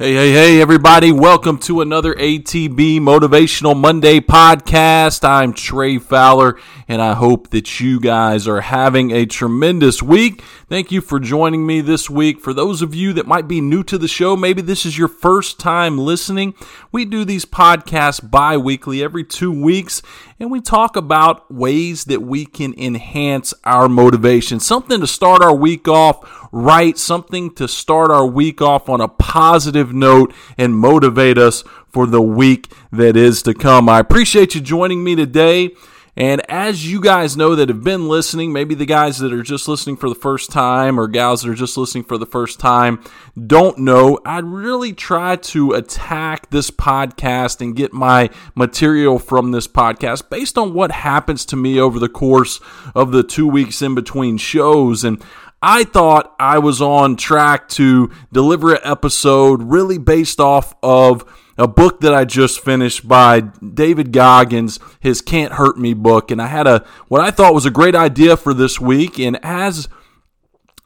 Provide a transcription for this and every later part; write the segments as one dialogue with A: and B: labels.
A: Hey, hey, hey, everybody. Welcome to another ATB Motivational Monday podcast. I'm Trey Fowler, and I hope that you guys are having a tremendous week. Thank you for joining me this week. For those of you that might be new to the show, maybe this is your first time listening, we do these podcasts bi weekly every two weeks, and we talk about ways that we can enhance our motivation. Something to start our week off right, something to start our week off on a positive note and motivate us for the week that is to come. I appreciate you joining me today. And as you guys know that have been listening, maybe the guys that are just listening for the first time or gals that are just listening for the first time don't know, I really try to attack this podcast and get my material from this podcast based on what happens to me over the course of the two weeks in between shows. And I thought I was on track to deliver an episode really based off of a book that I just finished by David Goggins, his Can't Hurt Me book. And I had a what I thought was a great idea for this week. And as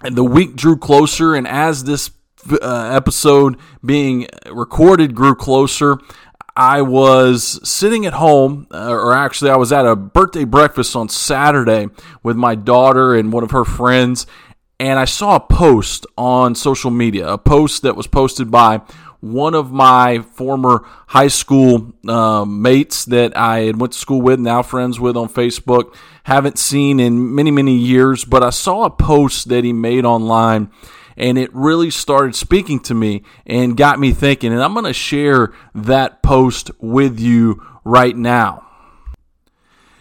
A: the week drew closer and as this uh, episode being recorded grew closer, I was sitting at home, uh, or actually, I was at a birthday breakfast on Saturday with my daughter and one of her friends, and I saw a post on social media, a post that was posted by one of my former high school uh, mates that I had went to school with, now friends with on Facebook. Haven't seen in many many years, but I saw a post that he made online, and it really started speaking to me and got me thinking. And I'm going to share that post with you right now.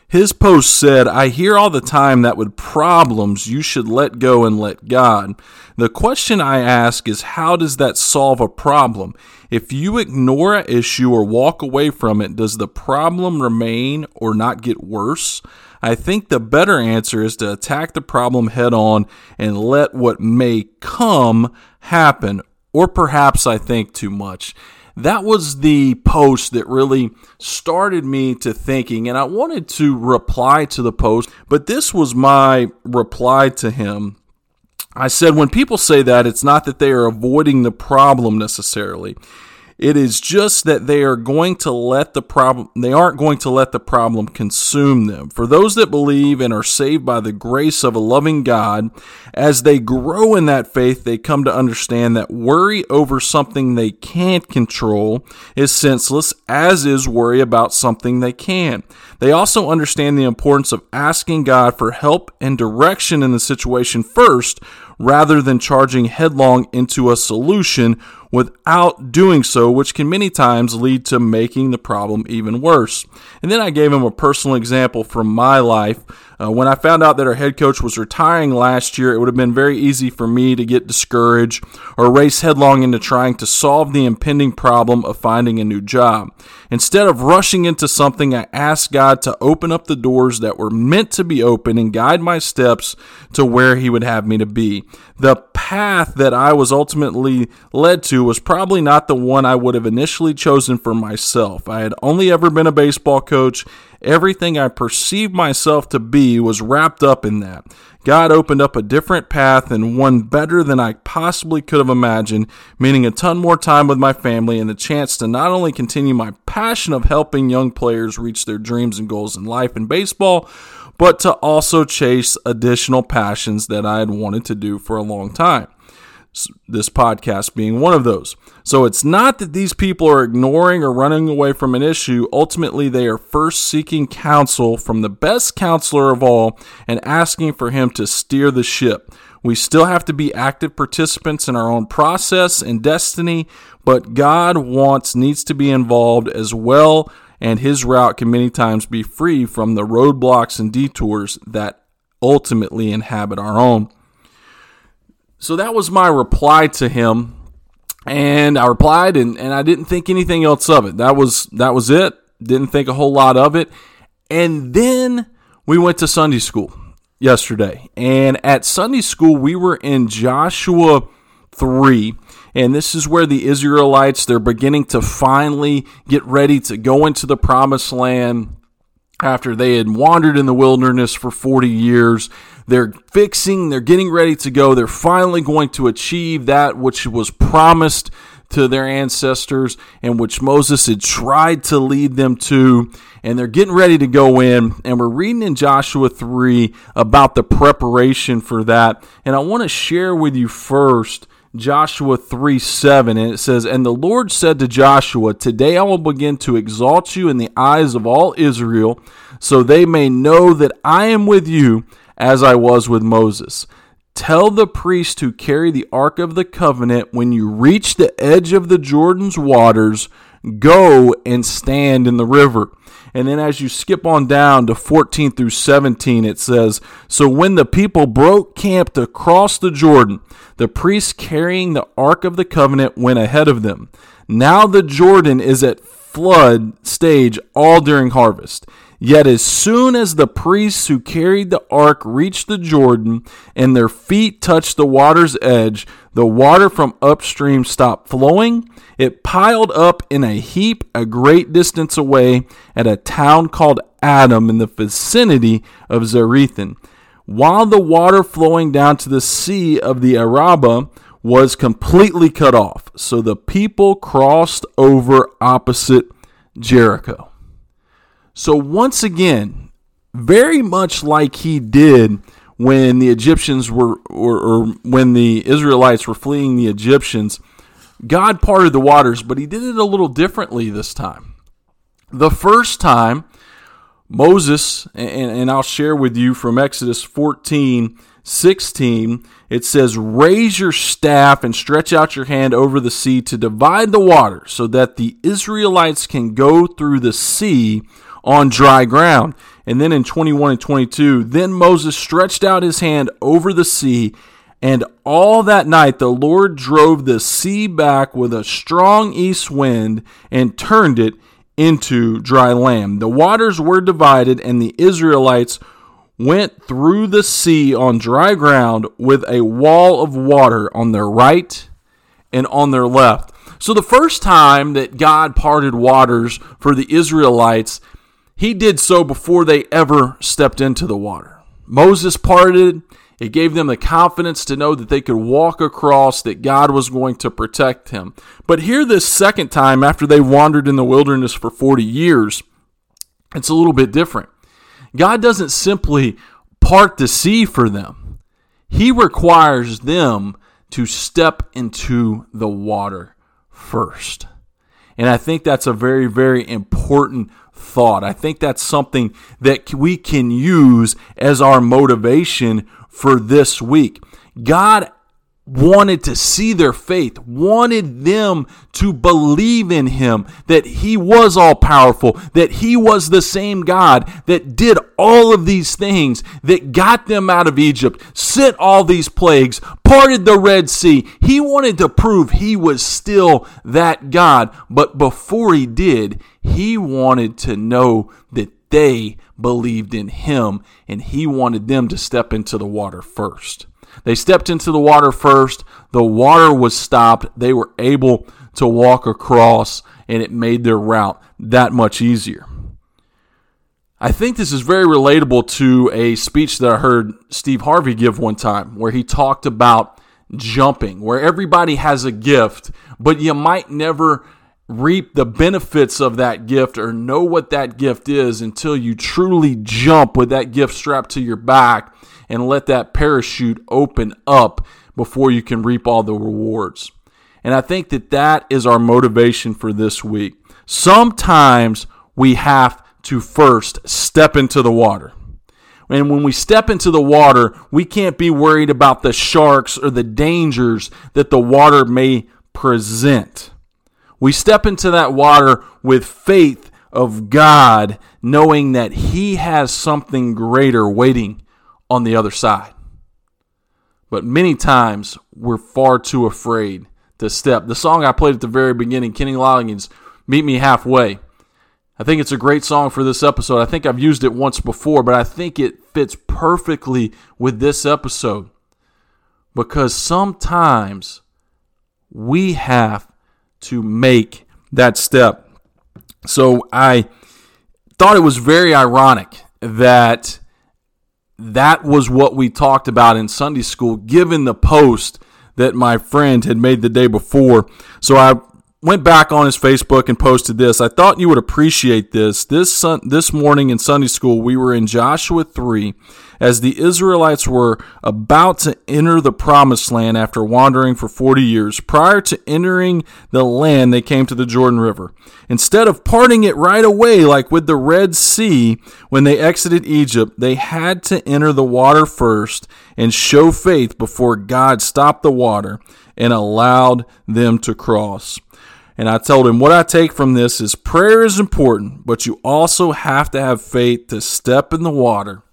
A: His post said, I hear all the time that with problems you should let go and let God. The question I ask is, how does that solve a problem? If you ignore an issue or walk away from it, does the problem remain or not get worse? I think the better answer is to attack the problem head on and let what may come happen. Or perhaps I think too much that was the post that really started me to thinking. And I wanted to reply to the post, but this was my reply to him. I said, when people say that, it's not that they are avoiding the problem necessarily. It is just that they are going to let the problem, they aren't going to let the problem consume them. For those that believe and are saved by the grace of a loving God, as they grow in that faith, they come to understand that worry over something they can't control is senseless, as is worry about something they can. They also understand the importance of asking God for help and direction in the situation first, rather than charging headlong into a solution without doing so, which can many times lead to making the problem even worse. And then I gave him a personal example from my life uh, when I found out that our head coach was retiring last year, it would have been very easy for me to get discouraged or race headlong into trying to solve the impending problem of finding a new job. Instead of rushing into something, I asked God to open up the doors that were meant to be open and guide my steps to where He would have me to be. The path that I was ultimately led to was probably not the one I would have initially chosen for myself. I had only ever been a baseball coach Everything I perceived myself to be was wrapped up in that. God opened up a different path and one better than I possibly could have imagined, meaning a ton more time with my family and the chance to not only continue my passion of helping young players reach their dreams and goals in life and baseball, but to also chase additional passions that I had wanted to do for a long time this podcast being one of those. So it's not that these people are ignoring or running away from an issue. Ultimately, they are first seeking counsel from the best counselor of all and asking for him to steer the ship. We still have to be active participants in our own process and destiny, but God wants, needs to be involved as well, and his route can many times be free from the roadblocks and detours that ultimately inhabit our own. So that was my reply to him. And I replied and, and I didn't think anything else of it. That was that was it. Didn't think a whole lot of it. And then we went to Sunday school yesterday. And at Sunday school we were in Joshua 3 and this is where the Israelites they're beginning to finally get ready to go into the promised land after they had wandered in the wilderness for 40 years. They're fixing, they're getting ready to go. They're finally going to achieve that which was promised to their ancestors and which Moses had tried to lead them to. And they're getting ready to go in. And we're reading in Joshua 3 about the preparation for that. And I want to share with you first Joshua 3 7, and it says, And the Lord said to Joshua, Today I will begin to exalt you in the eyes of all Israel, so they may know that I am with you as I was with Moses. Tell the priest who carry the Ark of the Covenant, when you reach the edge of the Jordan's waters, go and stand in the river. And then as you skip on down to 14 through 17, it says, So when the people broke camp to cross the Jordan, the priests carrying the Ark of the Covenant went ahead of them. Now the Jordan is at flood stage all during harvest. Yet as soon as the priests who carried the ark reached the Jordan and their feet touched the water's edge, the water from upstream stopped flowing. It piled up in a heap a great distance away at a town called Adam in the vicinity of Zarethan, while the water flowing down to the sea of the Araba was completely cut off. So the people crossed over opposite Jericho. So, once again, very much like he did when the Egyptians were, or, or, when the Israelites were fleeing the Egyptians, God parted the waters, but he did it a little differently this time. The first time, Moses, and, and I'll share with you from Exodus 14 16, it says, Raise your staff and stretch out your hand over the sea to divide the water so that the Israelites can go through the sea on dry ground. And then in 21 and 22, then Moses stretched out his hand over the sea, and all that night the Lord drove the sea back with a strong east wind and turned it into dry land. The waters were divided, and the Israelites went through the sea on dry ground with a wall of water on their right and on their left. So, the first time that God parted waters for the Israelites, he did so before they ever stepped into the water. Moses parted. It gave them the confidence to know that they could walk across, that God was going to protect him. But here, this second time, after they wandered in the wilderness for 40 years, it's a little bit different. God doesn't simply part the sea for them, He requires them to step into the water first. And I think that's a very, very important thought. I think that's something that we can use as our motivation for this week. God wanted to see their faith, wanted them to believe in him, that he was all powerful, that he was the same God that did all of these things, that got them out of Egypt, sent all these plagues, parted the Red Sea. He wanted to prove he was still that God. But before he did, he wanted to know that they believed in him and he wanted them to step into the water first. They stepped into the water first. The water was stopped. They were able to walk across, and it made their route that much easier. I think this is very relatable to a speech that I heard Steve Harvey give one time, where he talked about jumping, where everybody has a gift, but you might never reap the benefits of that gift or know what that gift is until you truly jump with that gift strapped to your back and let that parachute open up before you can reap all the rewards. And I think that that is our motivation for this week. Sometimes we have to first step into the water. And when we step into the water, we can't be worried about the sharks or the dangers that the water may present. We step into that water with faith of God, knowing that He has something greater waiting on the other side. But many times we're far too afraid to step. The song I played at the very beginning, Kenny Loggins, Meet Me Halfway. I think it's a great song for this episode. I think I've used it once before, but I think it fits perfectly with this episode because sometimes we have to make that step. So I thought it was very ironic that that was what we talked about in Sunday school, given the post that my friend had made the day before. So I went back on his Facebook and posted this. I thought you would appreciate this. This sun, this morning in Sunday school, we were in Joshua 3 as the Israelites were about to enter the promised land after wandering for 40 years. Prior to entering the land, they came to the Jordan River. Instead of parting it right away like with the Red Sea when they exited Egypt, they had to enter the water first and show faith before God stopped the water and allowed them to cross. And I told him, what I take from this is prayer is important, but you also have to have faith to step in the water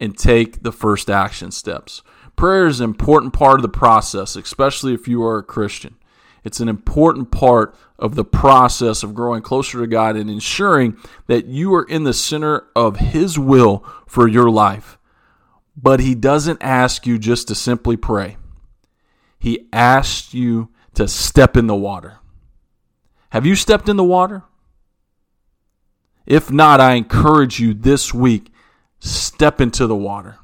A: and take the first action steps. Prayer is an important part of the process, especially if you are a Christian. It's an important part of the process of growing closer to God and ensuring that you are in the center of His will for your life. But He doesn't ask you just to simply pray, He asks you to step in the water. Have you stepped in the water? If not, I encourage you this week step into the water.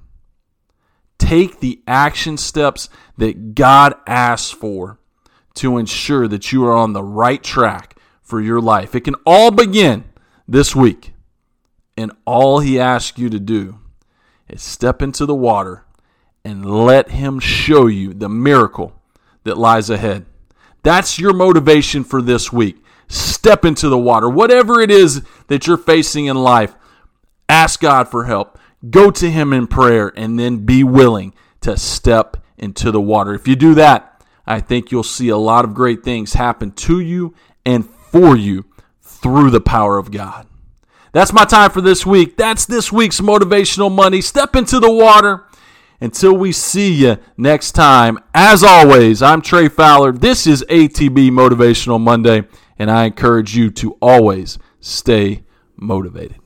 A: Take the action steps that God asks for to ensure that you are on the right track for your life. It can all begin this week. And all He asks you to do is step into the water and let Him show you the miracle that lies ahead. That's your motivation for this week. Step into the water. Whatever it is that you're facing in life, Ask God for help. Go to Him in prayer and then be willing to step into the water. If you do that, I think you'll see a lot of great things happen to you and for you through the power of God. That's my time for this week. That's this week's Motivational Monday. Step into the water. Until we see you next time, as always, I'm Trey Fowler. This is ATB Motivational Monday, and I encourage you to always stay motivated.